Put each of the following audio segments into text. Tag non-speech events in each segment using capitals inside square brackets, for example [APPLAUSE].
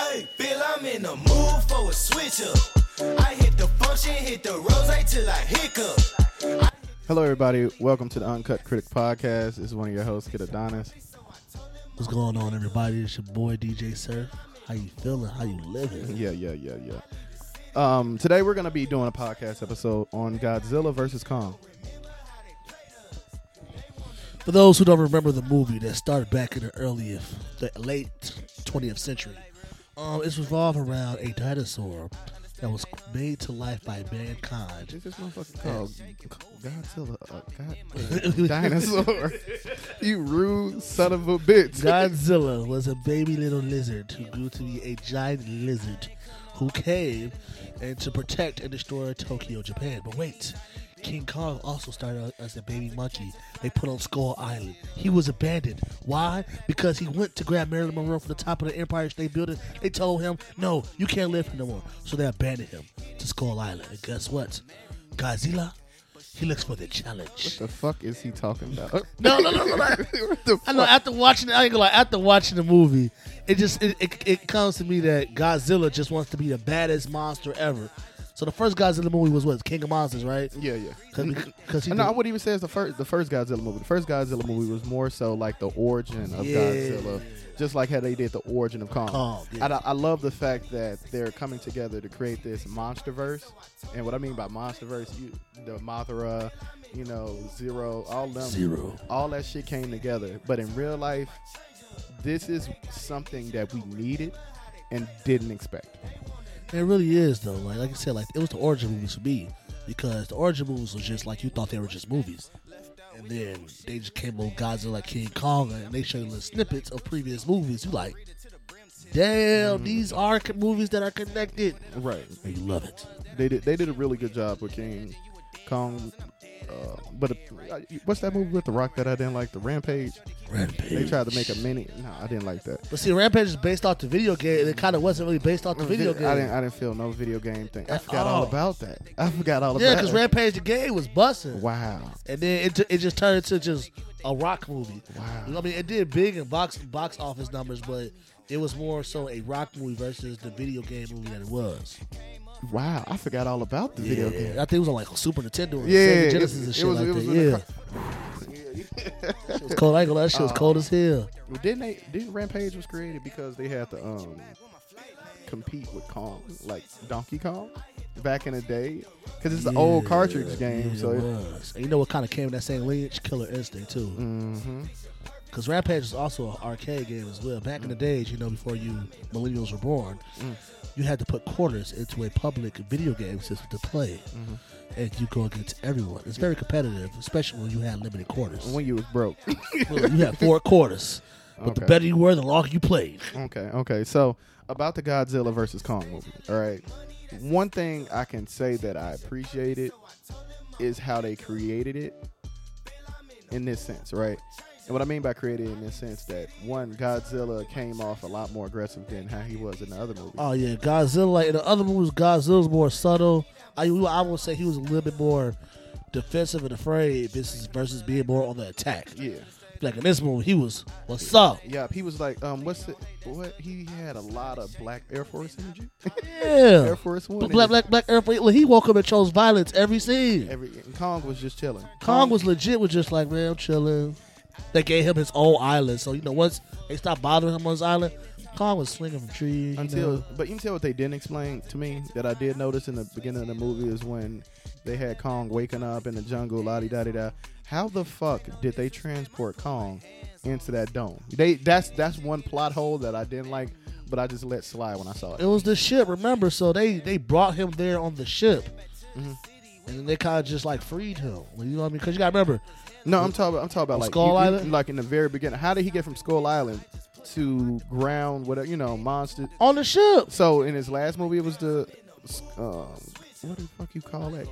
Hey, feel I'm in the mood for a switch up. I hit the function, hit the rose till I hiccup. Hello, everybody. Welcome to the Uncut Critic Podcast. This is one of your hosts, Kiddadonis. What's going on, everybody? It's your boy DJ Surf. How you feeling? How you living? Yeah, yeah, yeah, yeah. Um, today we're gonna be doing a podcast episode on Godzilla versus Kong. For those who don't remember the movie that started back in the early, the late 20th century, um, it's revolved around a dinosaur that was made to life by mankind. Is this motherfucker called Godzilla? Uh, God, [LAUGHS] dinosaur. [LAUGHS] you rude son of a bitch. Godzilla was a baby little lizard who grew to be a giant lizard who came and to protect and destroy Tokyo, Japan. But wait, King Kong also started as a baby monkey. They put on Skull Island. He was abandoned. Why? Because he went to grab Marilyn Monroe from the top of the Empire State Building. They told him, no, you can't live here no more. So they abandoned him to Skull Island. And guess what? Godzilla, he looks for the challenge. What the fuck is he talking about? [LAUGHS] No, no, no, no. no. [LAUGHS] I know. After watching, I ain't gonna lie. After watching the movie, it just it, it, it comes to me that Godzilla just wants to be the baddest monster ever. So the first Godzilla movie was what King of Monsters, right? Yeah, yeah. Because he No, I wouldn't even say it's the first the first Godzilla movie. The first Godzilla movie was more so like the origin of Yeah. Godzilla, just like how they did the origin of Kong. Kong, yeah. I, I love the fact that they're coming together to create this MonsterVerse. And what I mean by MonsterVerse, you the Mothra, you know, Zero, all them Zero. all that shit came together. But in real life, this is something that we needed and didn't expect. It really is though. Like like I said, like it was the origin movies for me because the origin movies was just like you thought they were just movies, and then they just came on Godzilla, like King Kong, and they showed you little snippets of previous movies. You like, damn, mm. these are movies that are connected, Right. and you love it. They did they did a really good job with King Kong. Uh, but uh, what's that movie with the Rock that I didn't like? The Rampage. Rampage. They tried to make a mini. No, I didn't like that. But see, Rampage is based off the video game, and it kind of wasn't really based off the video game. I didn't. I didn't feel no video game thing. I forgot all all. about that. I forgot all yeah, about. Yeah, because. Rampage the game was busting. Wow. and then it, it just turned into just a rock movie. Wow. You know what I mean, it did big in box box office numbers, but it was more so a rock movie versus the video game movie that it was. Wow. I forgot all about the video game. I think it was on like Super Nintendo, and Yeah, Sega Genesis, and shit was- like that. Yeah, it was cold. I ain't gonna lie, that shit was cold as [LAUGHS] hell. Well, didn't they? Didn't Rampage was created because they had to um compete with Kong, like Donkey Kong, back in the day? Because it's an old cartridge game, yeah, so. it It, was. And you know what kind of came in that same lineage? Killer Instinct too. hmm Because Rampage is also an arcade game as well. Back in the days, you know, before you millennials were born, Mm. you had to put quarters into a public video game system to play, Mm-hmm. and you go against everyone. It's very competitive, especially when you had limited quarters. When you was broke. [LAUGHS] You had four quarters, but the better you were, the longer you played. Okay, okay. So about the Godzilla versus Kong movie. All right. One thing I can say that I appreciated is how they created it in this sense, right? And what I mean by created in this sense that one Godzilla came off a lot more aggressive than how he was in the other movie. Oh yeah, Godzilla. Like in the other movies, Godzilla's more subtle. I I would say he was a little bit more defensive and afraid versus versus being more on the attack. yeah. Like in this movie, he was what's up? Yeah, he was like, um, what's it? What he had a lot of black Air Force energy. [LAUGHS] Yeah. Air Force One. Black, black, black Air Force. He woke up and chose violence every scene. Every and Kong was just chilling. Kong was legit, was just like, man, I'm chilling. They gave him his own island, so you know once they stopped bothering him on his island, Kong was swinging from trees. Until, know. but you can tell what they didn't explain to me that I did notice in the beginning of the movie is when they had Kong waking up in the jungle, la di da di da. How the fuck did they transport Kong into that dome? They that's that's one plot hole that I didn't like, but I just let slide when I saw it it. was the ship. Remember, so they they brought him there on the ship, Mhm. And then they kind of just like freed him. You know what I mean? Because you got to remember, No, I'm talking. About, I'm talking about like Skull you- you- Island? like in the very beginning. How did he get from Skull Island to ground? Whatever you know, monster. on the ship. So in his last movie, it was the um, what the fuck you call that?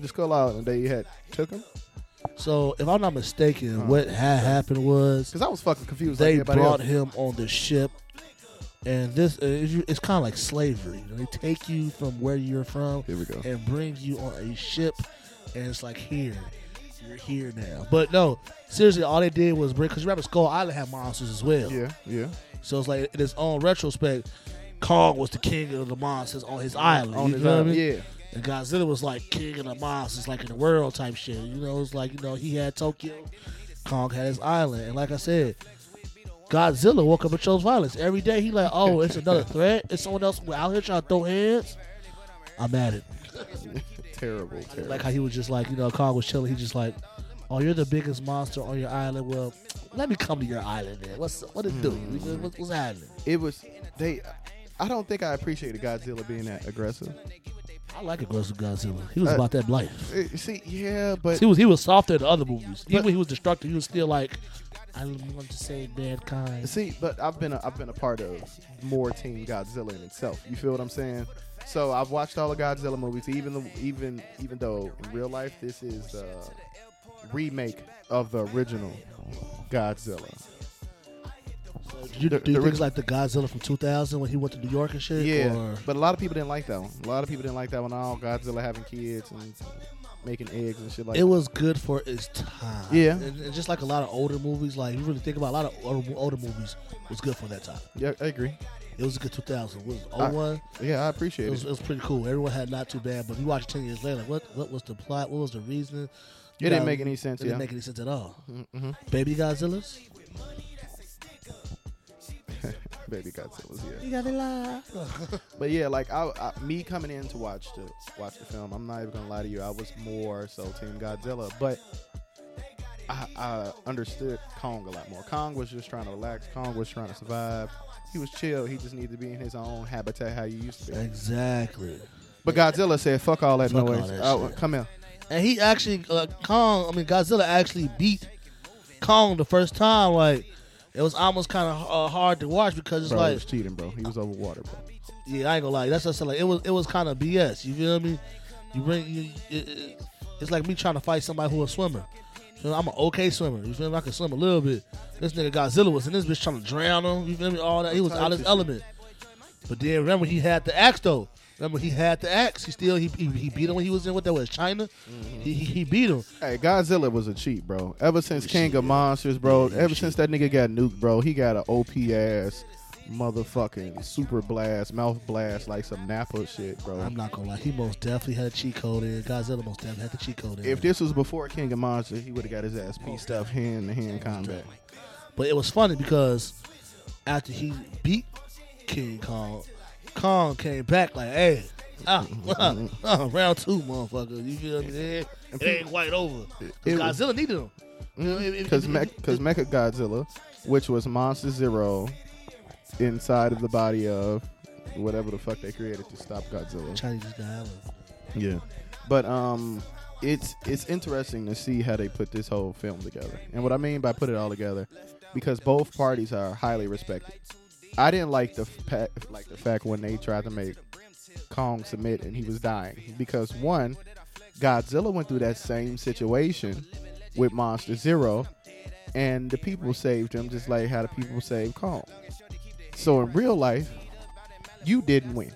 The Skull Island. And they had took him So if I'm not mistaken, Oh, what had happened was because I was fucking confused. they like brought else. him on the ship, and this uh, it's, kind of like slavery. You know, they take you from where you're from Here we go. and bring you on a ship, and it's like here, you're here now. But no, seriously, all they did was bring because remember Skull Island had monsters as well. Yeah, yeah. So it's like in its own retrospect, Kong was the king of the monsters on his island. on you his feel island. me? Yeah. And Godzilla was like king of the monsters, like in the world type shit. You know, it's like you know he had Tokyo, Kong had his island, and like I said, Godzilla woke up and chose violence every day. He like, oh, it's another [LAUGHS] threat. It's someone else out here trying to throw hands. I'm at it. [LAUGHS] Terrible, terrible. Like how he was just like, you know, Kong was chilling. He just like, oh, you're the biggest monster on your island. Well, let me come to your island then. What's what it do? Hmm. What's, what's happening? it was they. I don't think I appreciated Godzilla being that aggressive. I like aggressive Godzilla. He was Uh, about that life. Eh, See, yeah, but He was he was softer than other movies. Even But- when he was destructive, he was still like, I want to save mankind. See, but I've been a, I've been a part of more Team Godzilla in itself. You feel what I'm saying? So I've watched all the Godzilla movies, even the, even even though in real life this is the remake of the original Godzilla. Do you, The- do you the think it's like the Godzilla from 2000 when he went to New York and shit? Yeah, Or, but a lot of people didn't like that one. A lot of people didn't like that one. All Godzilla having kids and making eggs and shit like. it was good for its time. Yeah. And, and just like a lot of older movies, like you really think about a lot of older, older movies was good for that time. Yeah, I agree. It was a good 2000. It was I- 01. Yeah, I It appreciate was, it. it was pretty cool. Everyone had not too bad, but you watch it 10 years later, like, what what was the plot? What was the reason? You It didn't make any sense. It didn't make any sense at all. hmm Baby Godzillas? Baby Godzilla's yeah. You got it live. But yeah, like I, I, me coming in to watch the watch the film, I'm not even gonna lie to you. I was more so Team Godzilla, but I, I understood Kong a lot more. Kong was just trying to relax. Kong was trying to survive. He was chill. He just needed to be in his own habitat how you used to be. exactly. But Godzilla said, "Fuck all that Fuck all noise. that Oh, shit. come here." And he actually, uh, Kong, I mean, Godzilla actually beat Kong the first time. Like, it was almost kind of uh, hard to watch because it's Bro, he like, was cheating, bro. He was over water, bro. yeah, I ain't gonna lie. That's just like, it was, it was kind of BS. You feel me? You bring, you, it, it- it's like me trying to fight somebody who a swimmer. You know, I'm an okay swimmer. You feel me? I can swim a little bit. This nigga Godzilla was in this bitch trying to drown him. You feel me? All that. He was out of his element. But then remember, he had the axe though. Remember, he had the axe. He still he he, he beat him when he was in what that was China. He, he he beat him. Hey, Godzilla was a cheat, bro. Ever since King of Monsters, bro. Yeah, Ever shit. since that nigga got nuked, bro, he got an OP ass motherfucking super blast, mouth blast, like some Napa shit, bro. I'm not gonna lie. He most definitely had a cheat code in. Godzilla most definitely had the cheat code in. If this was before King of Monsters, he would have got his ass pieced up hand to hand combat. But it was funny because after he beat King Kong, Kong came back like, "Hey, ah, ah, [LAUGHS] ah, round two, motherfucker. You feel me? It ain't, it ain't quite over." 'Cause It Godzilla needed him. You know, if- if- Because if- cause Mecha Godzilla, which was Monster Zero, inside of the body of whatever the fuck they created to stop Godzilla. Chinese guy. Yeah. But um it's it's interesting to see how they put this whole film together. And what I mean by put it all together because both parties are highly respected. I didn't like the fa- like the fact when they tried to make Kong submit and he was dying because one Godzilla went through that same situation with Monster Zero and the people saved him just like how the people saved Kong. So in real life, you didn't win.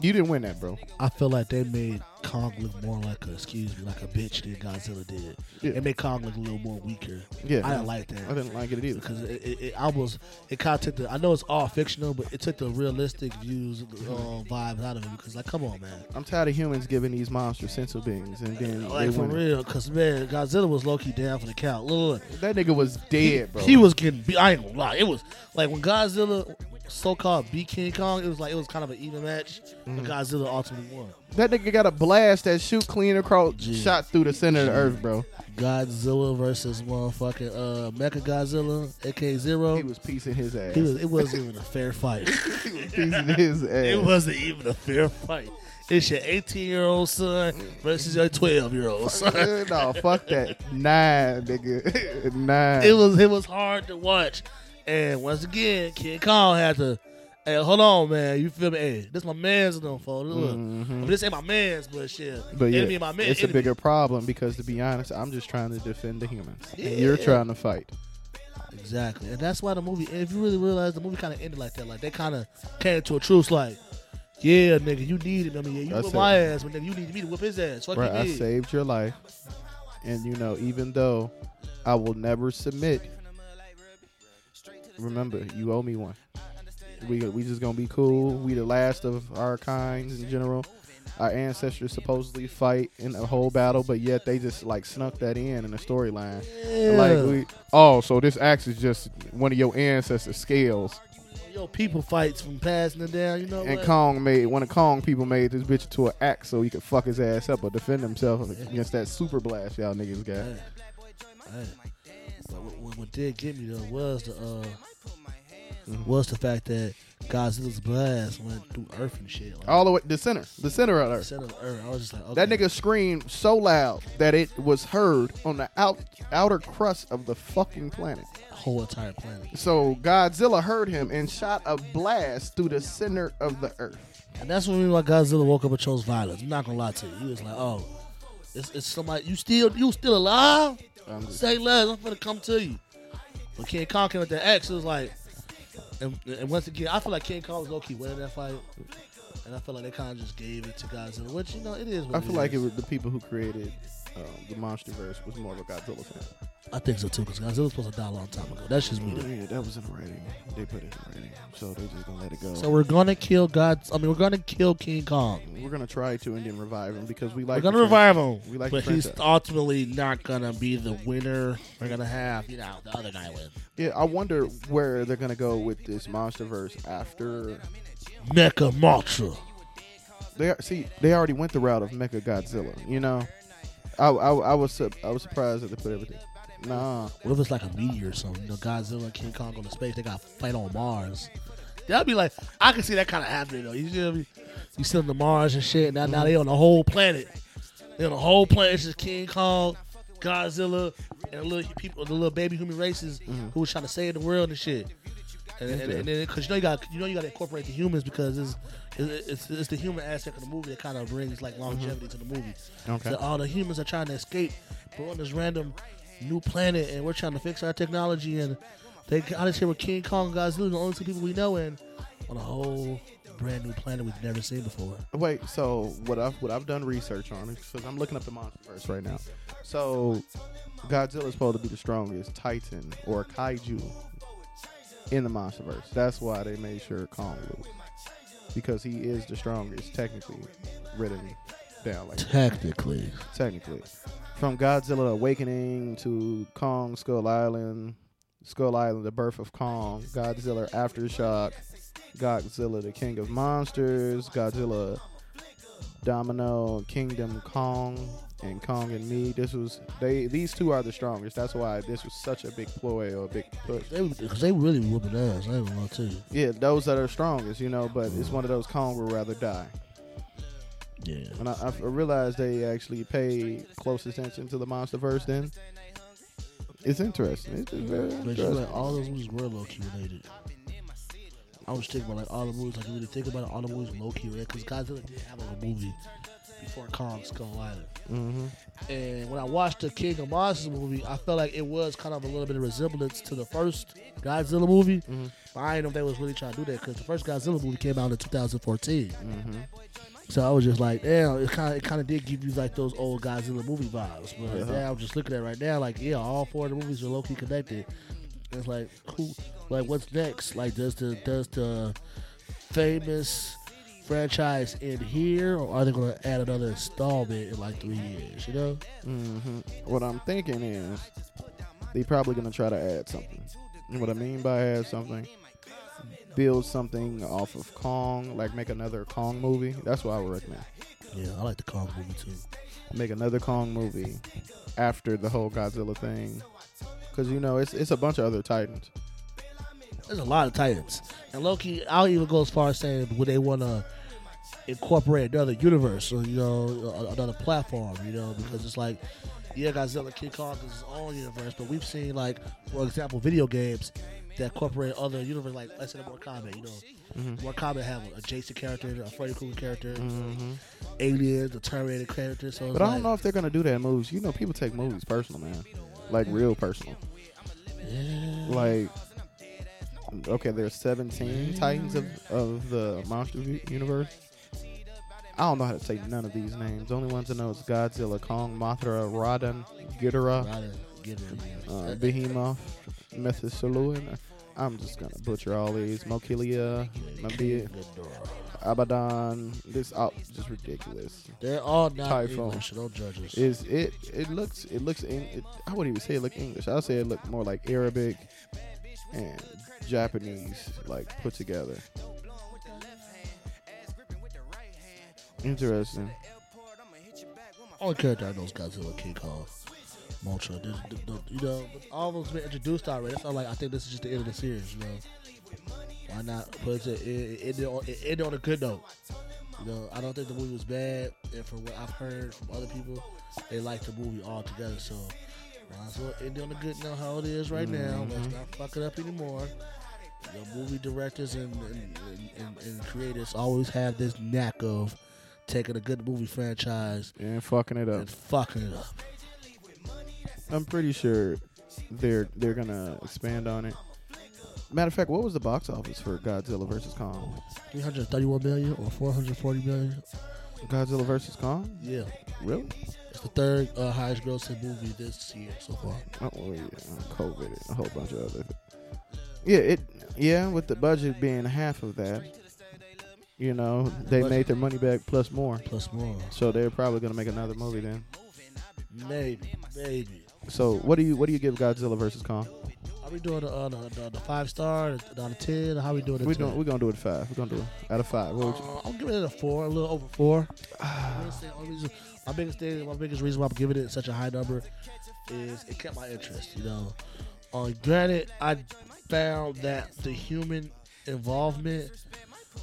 You didn't win that, bro. I feel like they made Kong look more like a, excuse me, like a bitch than Godzilla did. Yeah. It made Kong look a little more weaker. Yeah. I didn't like that. I didn't like it either. because it, it, it, I was it kind of took the I know it's all fictional, but it took the realistic views um, vibes out of it because like come on man, I'm tired of humans giving these monsters sense of beings, and then like for real, because man Godzilla was low key down for the count. Look, look, That nigga was dead, bro. he was getting beat. I ain't gonna lie, it was like when Godzilla so called beat King Kong, it was like it was kind of an even match, Mm-hmm. but Godzilla ultimately won. that nigga got a blast that shoot clean across, Gee. shot through the center of the earth, bro. Godzilla versus motherfucking uh, Mecha Godzilla, AK Zero. He was piecing his ass. He was, it wasn't even a fair fight. [LAUGHS] He was piecing his ass. It wasn't even a fair fight. It's your 18 year old son versus your 12 year old son. [LAUGHS] no, fuck that. Nine, nigga. [LAUGHS] Nine. It was it was hard to watch. And once again, King Kong had to. Hey, hold on, man. You feel me? Hey, this my man's them for look. I mean, this ain't my man's, but shit. Mm-hmm. But yeah, enemy my man. it's a bigger problem because, to be honest, I'm just trying to defend the humans. And you're trying to fight. Exactly, and that's why the movie. If you really realize the movie kind of ended like that, like they kind of came to a truce, like, yeah, nigga, you needed. I mean, yeah, you That's whip my ass, but nigga, you need me to whip his ass. Fuck Right, you I saved your life, and you know, even though I will never submit, remember you owe me one. We we just gonna be cool. We the last of our kinds in general. Our ancestors supposedly fight in a whole battle, but yet they just like snuck that in in the storyline. Like we, oh, so this axe is just one of your ancestors' scales. Yo, people fights from passing it down. You know And what? Kong made one of Kong people made this bitch to an axe so he could fuck his ass up or defend himself against that super blast y'all niggas got. Hey, hey. But what, what, did get me though was the uh, was the fact that Godzilla's blast went through Earth and shit. Like, All the way the center, the center of the Earth. center of Earth. I was just like, okay. That nigga screamed so loud that it was heard on the out outer crust of the fucking planet. whole entire planet. So Godzilla heard him and shot a blast through the center of the Earth. And that's when why Godzilla woke up and chose violence. I'm not gonna lie to you. He was like, oh, it's, it's somebody. You still you still alive? I'm Say less. I'm gonna come to you. But King Kong came with the X, it was like, and, and once again, I feel like King Kong was low key winning that fight. And I feel like they kind of just gave it to Godzilla, which you know it is. What I feel like it was the people who created um, the MonsterVerse was more of a Godzilla fan. I think so too, because Godzilla was supposed to die a long time ago. That's just me. Yeah, that was in the writing. They put it in the writing, so they just gonna let it go. So we're gonna kill God. I mean, we're gonna kill King Kong. we're gonna try to and then revive him because we like. we're gonna revive him, We like but he's ultimately not gonna be the winner. We're gonna have you know the other guy win. Yeah, I wonder where they're gonna go with this MonsterVerse after. Mecha Mothra. They are, see they already went the route of Mecha Godzilla. You know, I I, I was su- I was surprised that they put everything. Nah, What if it's like a meteor or something? You know, Godzilla and King Kong go to space. They got to fight on Mars. That'd be like I can see that kind of happening though. You feel me? You send them to Mars and shit. Now, now they on the whole planet. They on the whole planet. It's just King Kong, Godzilla, and the little people, the little baby human races mm-hmm. who was trying to save the world and shit. And, and, and then, cause you know you got you know you got to incorporate the humans because it's, it's it's it's the human aspect of the movie that kind of brings like longevity to the movie. Okay. So all the humans are trying to escape, but on this random new planet, and we're trying to fix our technology, and they got us here with King Kong, and Godzilla, the only two people we know, and on a whole brand new planet we've never seen before. Wait, so what I've what I've done research on because I'm looking up the MonsterVerse right now. So Godzilla is supposed to be the strongest Titan or Kaiju in the MonsterVerse. That's why they made sure Kong lose because he is the strongest technically written down like Technically, technically. From Godzilla Awakening to Kong Skull Island, Skull Island, The Birth of Kong, Godzilla Aftershock, Godzilla the King of Monsters, Godzilla Dominion, Kingdom Kong, and Kong and Me. This was they these two are the strongest. That's why this was such a big ploy or a big push. they because they really whooping ass. I ain't gonna you. Yeah, those that are strongest, you know, but it's one of those Kong would rather die. Yeah, And I, I realized they actually pay close attention to the MonsterVerse. Then it's interesting. It's very but interesting. like all those movies were low key related. I was thinking about like all the movies, like you really think about it, all the movies low key related because Godzilla did have a movie before Kong Skull Island. hmm And when I watched the King of Monsters movie, I felt like it was kind of a little bit of resemblance to the first Godzilla movie. Mhm. But I didn't know if they was really trying to do that because the first Godzilla movie came out in 2014. hmm So I was just like, damn, it kind of it kind of did give you like those old Godzilla movie vibes. But Uh-huh. yeah, I'm just looking at it right now, like yeah, all four of the movies are low key connected. It's like who, like what's next? Like does the does the famous franchise in here, or are they going to add another installment in like three years? You know? hmm What I'm thinking is they probably gonna try to add something. And what I mean by add something, build something off of Kong, like make another Kong movie. That's what I would recommend. Yeah, I like the Kong movie too. Make another Kong movie after the whole Godzilla thing, because you know it's it's a bunch of other Titans. There's a lot of Titans, and Loki. I'll even go as far as saying would they want to incorporate another universe or you know another platform, you know, because it's like yeah, Godzilla King Kong is his own universe, but we've seen like for example video games that incorporate other universe, like let's say Mortal Kombat, you know, Mhm. Mortal Kombat have a Jason character, a Freddy Krueger character, hmm aliens, a Terminator character. So But I like, don't know if they're gonna do that in movies. You know, people take movies personal, man. Like real personal. Yeah. Like, okay, there's 17 Titans of, of the monster universe. I don't know how to say none of these names. The only ones I know is Godzilla, Kong, Mothra, Radan, Ghidorah, get it. uh, Behemoth, Methuselah. I'm just gonna butcher all these. Mokilia, Mabia, Abaddon. This out just ridiculous. They're all not Typhoon. English. Don't judge us. Is it? It looks. It looks. In, it, I wouldn't even say it look English. I'd say it look more like Arabic and Japanese, like put together. Interesting. Only character I know is Godzilla, King Kong, Mothra. The- the- the- you know, all of them's been introduced already. That's not like I think this is just the end of the series. You know, why not put it, it, ended on, it ended on a good note. You know, I don't think the movie was bad, and from what I've heard from other people, they like the movie altogether. So, might as well end on a good note how it is right now. Mm-hmm. Let's not fuck it up anymore. The movie directors and and, and, and and creators always have this knack of taking a good movie franchise And fucking it up. and fucking it up. I'm pretty sure they're they're gonna expand on it. Matter of fact, what was the box office for Godzilla versus Kong? 331 million or 440 million. Godzilla versus Kong? Yeah. Really? It's the third uh, highest grossing movie this year so far. Oh, well, yeah, COVID and a whole bunch of other. Yeah, it. Yeah, with the budget being half of that, you know, they made their money back plus more. Plus more. So they're probably gonna make another movie then. Maybe. Maybe. So what do you what do you give Godzilla versus Kong? Are we doing the, uh, the, the, the five star, the, the 10? How we doing it? We're doing we're gonna do it five. We're gonna do it out of five. What would you, Uh, I'm giving it a four, a little over four. Honestly, [SIGHS] only reason- my biggest thing, my biggest reason why I'm giving it such a high number is it kept my interest. You know, uh, granted, I found that the human involvement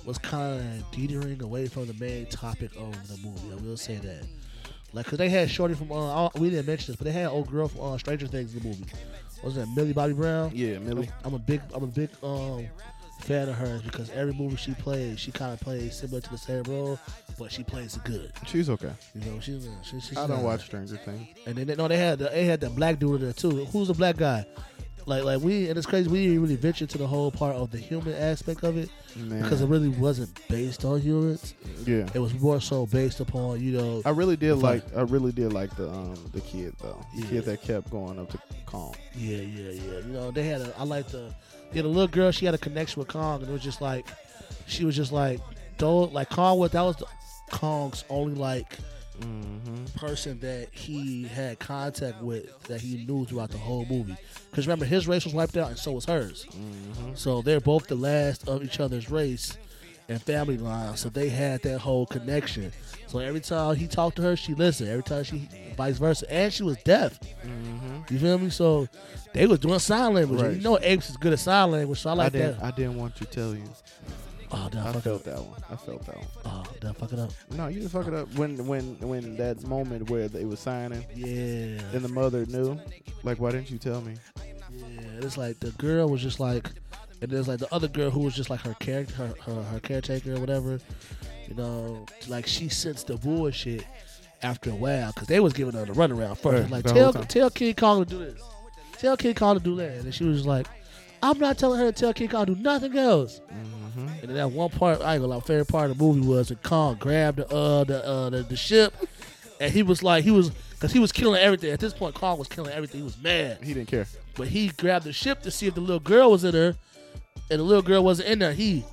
was kind of teetering away from the main topic of the movie. I will say that. Like, cause they had Shorty from uh, we didn't mention this, but they had old girl from uh, Stranger Things in the movie. Wasn't that Millie Bobby Brown? yeah, Millie. I'm a big I'm a big um fan of hers because every movie she plays, she kind of plays similar to the same role, but she plays it good. She's okay. You know, she's she, she's I don't watch Stranger Things. And then they, no, they had the, they had that black dude in there too. Who's the black guy? Like like we and it's crazy. We didn't really venture to the whole part of the human aspect of it Man. because it really wasn't based on humans. yeah. It was more so based upon you know I really did like I really did like the um the kid though. The Yeah. kid that kept going up to Kong. Yeah, yeah, yeah. You know, they had a. I like the. Yeah, the little girl. She had a connection with Kong, and it was just like, she was just like, though, like Kong. was that was the, Kong's only like Mm-hmm. person that he had contact with that he knew throughout the whole movie. Because remember, his race was wiped out, and so was hers. Mm-hmm. So they're both the last of each other's race and family line. So they had that whole connection. So every time he talked to her, she listened. Every time she, vice versa, and she was deaf. Mm-hmm. You feel me? So they was doing sign language. Right. You know, Apes is good at sign language, so I I like didn't that. I didn't want to tell you. Oh, did I, I fuck felt up? that one. I felt that one. Oh, did I fuck it up? No, you didn't fuck it up. When when when that moment where they was signing Yeah. and the mother knew, like, why didn't you tell me? Yeah, it's like the girl was just like, and there's like the other girl who was just like her character, her, her, her caretaker or whatever. You know, like she sensed the bullshit after a while because they was giving her the runaround first. Right, like tell tell King Kong to do this, tell King Kong to do that, and she was just like, I'm not telling her to tell King Kong to do nothing else. Mm-hmm. And then that one part, I ain't gonna lie, favorite part of the movie was when Kong grabbed the uh the uh the, the ship, and he was like he was because he was killing everything. At this point, Kong was killing everything. He was mad. He didn't care. But he grabbed the ship to see if the little girl was in there, and the little girl wasn't in there. He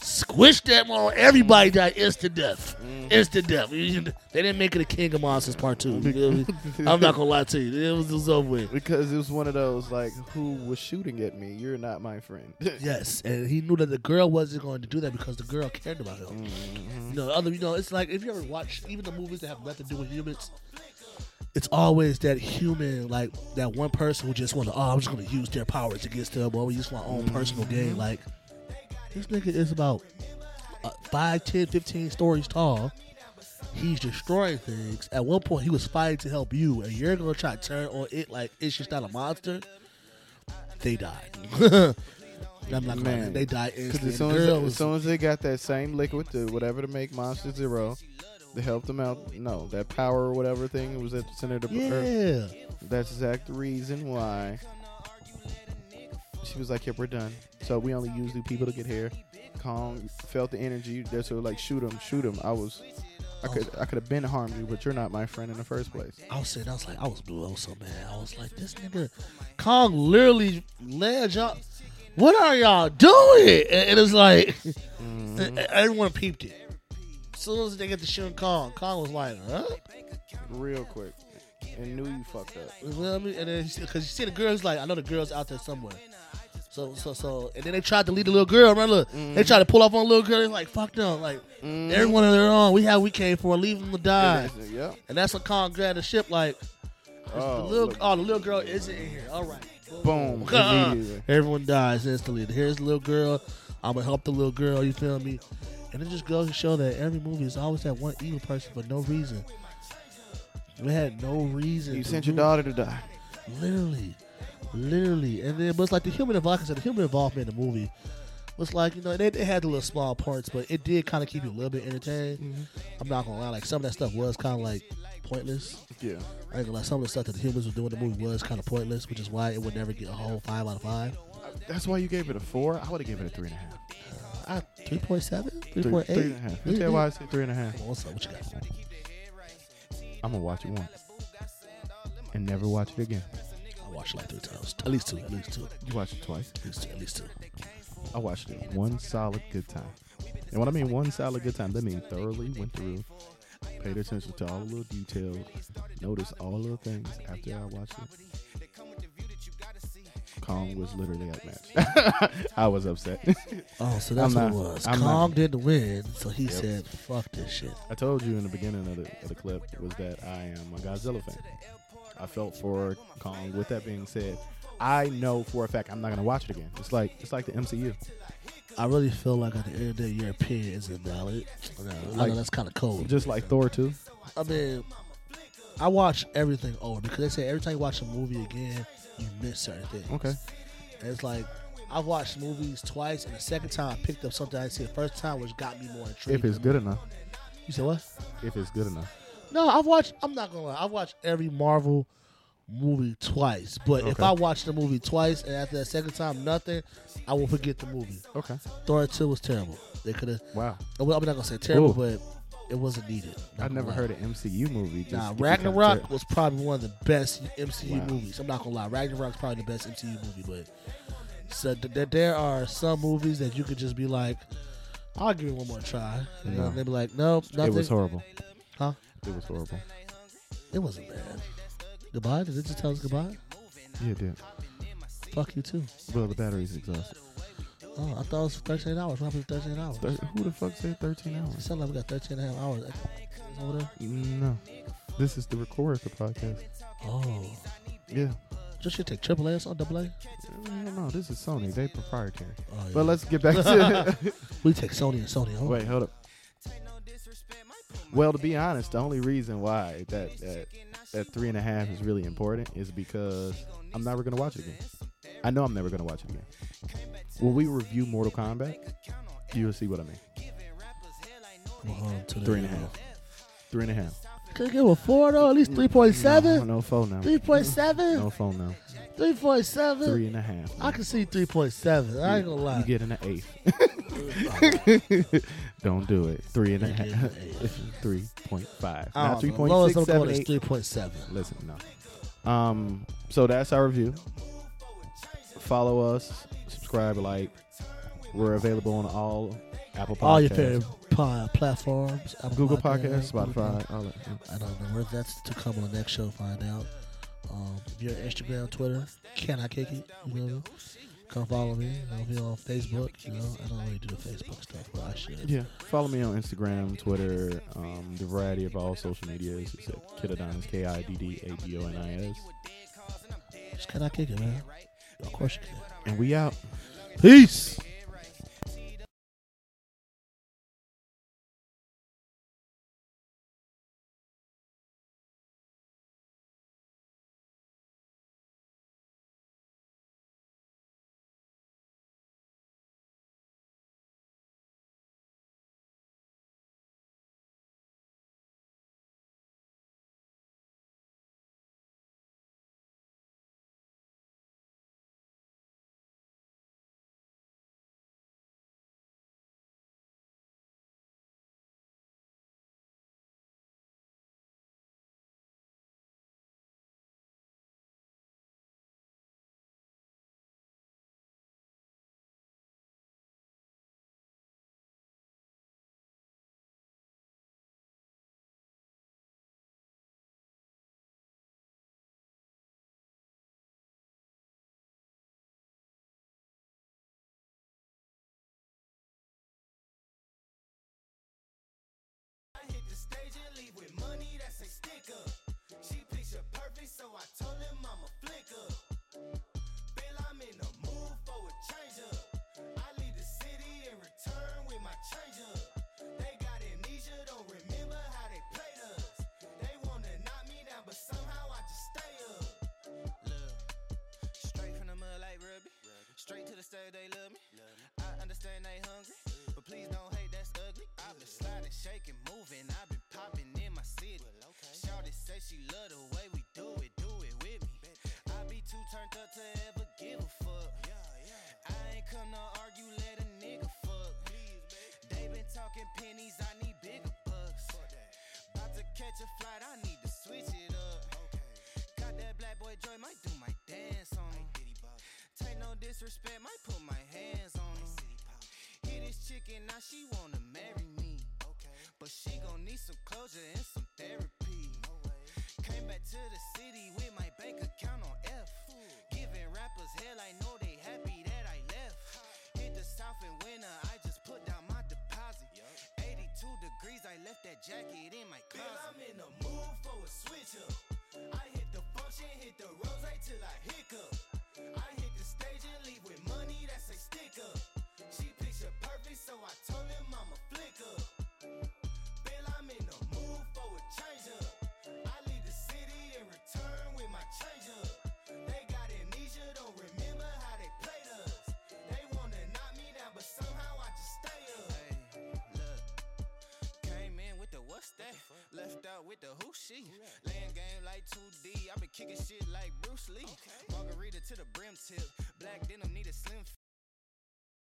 squished that on everybody died instant death. Instant death. They didn't make it a King of Monsters Part Two. You feel me? [LAUGHS] I'm not gonna lie to you. It was, it was over with. Because it was one of those like, who was shooting at me? You're not my friend. [LAUGHS] Yes, and he knew that the girl wasn't going to do that because the girl cared about him. Mhm. You know, other you know, it's like if you ever watch even the movies that have nothing to do with humans, it's always that human, like that one person who just want to, oh, I'm just going to use their powers against them, or we just want my own personal gain. Like this nigga is about uh, 5, 10, 15 stories tall. He's destroying things. At one point, he was fighting to help you, and you're gonna try to turn on it like it's just not a monster. They died. [LAUGHS] I'm not Man. they died instantly. as soon as, as soon as they got that same liquid to whatever to make Monster Zero, to help them out. No, that power or whatever thing was at the center of the earth. yeah. That's exact reason why she was like, "Yep, we're done." So we only use new people to get here. Kong felt the energy. That's so like, shoot him, shoot him. I was, I could, I could have been harmed you, but you're not my friend in the first place. I was sitting, I was like, I was was so mad. I was like, this nigga, Kong literally led y'all. what are y'all doing? And, and it's like Mm-hmm. everyone peeped it. As soon as they get to shooting Kong, Kong was like, huh? Real quick. And knew you fucked up. You know what I mean? And then because you see the girls, like I know the girls out there somewhere. So so so, and then they tried to lead the little girl. Remember, look, Mm-hmm. they tried to pull off on the little girl. They're like, fuck them. Like everyone on their own. We have we came for. Leave them to die. Yep. And that's when Kong grabbed the ship. Like Oh, the little look. oh the little girl isn't in here. All right. Boom. Ah. [LAUGHS] Immediately. Everyone dies instantly. Here's the little girl. I'm gonna help the little girl. You feel me? And it just goes to show that every movie is always that one evil person for no reason. We had no reason. You sent your daughter to die. Literally, literally. And then, but it's like the human involvement. Like the human involvement in the movie was like you know they, they had the little small parts, but it did kind of keep you a little bit entertained. Mm-hmm. I'm not gonna lie, like some of that stuff was kind of like pointless. Yeah. I ain't gonna some of the stuff that the humans were doing in the movie was kind of pointless, which is why it would never get a whole five out of five. That's why you gave it a four. I would have given it a three and a half. I three point seven, three Three, point three eight. and a half. You tell mm-hmm. why I said three and a half. What's up? What you got? I'm gonna watch it once and never watch it again. I watched it like three times, at least two, at least two, You watched it twice. at least two, at least two. I watched it one solid good time. And when I mean one solid good time, that means thoroughly went through, paid attention to all the little details, noticed all of the things after I watched it. Kong was literally outmatched. [LAUGHS] I was upset. [LAUGHS] Oh, so that's I'm what it was. I'm Kong not- didn't win, so he Yep. said, "Fuck this shit." I told you in the beginning of the, of the clip was that I am a Godzilla fan. I felt for Kong. With that being said, I know for a fact I'm not gonna watch it again. It's like it's like the MCU. I really feel like at the end of the day, your opinion is invalid. I know, I Like- know that's kind of cold. Just like Thor 2. I mean, I watch everything over because they say every time you watch a movie again, you miss certain things. Okay. And it's like I've watched movies twice, and the second time I picked up something I didn't see the first time, which got me more intrigued. If it's good enough. you said what? If it's good enough. No, I've watched. I'm not gonna lie. I've watched every Marvel movie twice. But if Okay. I watch the movie twice and after the second time nothing, I will forget the movie. Okay. Thor two was terrible. They could have. Wow. I'm not gonna say terrible, Ooh. but it wasn't needed. Not I've never gonna lie. heard an MCU movie. Just Nah, get Ragnarok was probably one of the best MCU Wow. movies. I'm not gonna lie, Ragnarok's probably the best MCU movie. But so th- th- there are some movies that you could just be like, "I'll give it one more try," and No. they'd be like, "Nope, nothing." It was horrible. Huh? It was horrible. It wasn't bad. Goodbye. Did it just tell us goodbye? Yeah, it did. Fuck you too. Well, the battery's exhausted. Oh, I thought it was 13 hours. What happened to 13 hours? Thir- who the fuck said 13 It hours? sounded like we got 13 and a half hours over there. No. This is the record of the podcast. Oh. Yeah. Just should take triple A or something, double A? No, no, this is Sony. They proprietary. Oh, yeah. But let's get back to. [LAUGHS] it. we take Sony and Sony. Oh. Wait, hold up. Well, to be honest, the only reason why that that that three and a half is really important is because I'm never gonna watch it again. I know I'm never gonna watch it again. When we review Mortal Kombat, you'll see what I mean. Come on to the Three and a half. Three and a half. Could give a four though, at least No, 3.7. no phone now. 3.7? No phone now. 3.7? Three and a half. I can see 3.7. I ain't gonna lie. You get an eighth. [LAUGHS] Don't do it. Three and a half. Three point five. Not three point Lowest six, I'm going seven, is eight. 3.7. Listen, no. Um, so that's our review. Follow us, subscribe, like. We're available on all Apple Podcasts, All your favorite po- platforms. Apple Google Podcasts, Google Spotify, all that. I don't know where that's to come on the next show. Find out. Um, if you're on Instagram, Twitter, can I kick it? You know, come follow me. You know, if you're on Facebook, you know, I don't really do the Facebook stuff, but I should. Yeah, follow me on Instagram, Twitter, um, the variety of all social medias. It's at Kiddadonis, K I D D A D O N I S. Just can I kick it, man? Of course you can. And we out. Peace. She picture perfect, so I told him I'm a flick. Say she love the way we do it, do it with me. I be too turned up to ever give a fuck. I ain't come to argue, let a nigga fuck. They been talking pennies, I need bigger bucks. About to catch a flight, I need to switch it up. Got that black boy joy, might do my dance on him. Take no disrespect, might put my hands on him. Hit this chicken, now she wanna marry me. But she gon' need some closure and some to the city with my bank account on F. Giving rappers hell, I know they happy that I left. Hit the south in winter, I just put down my deposit. 82 degrees, I left that jacket out with the who she. Laying game like 2D. i been kicking shit like Bruce Lee. Margarita to the brim tip. Black denim need a slim fit.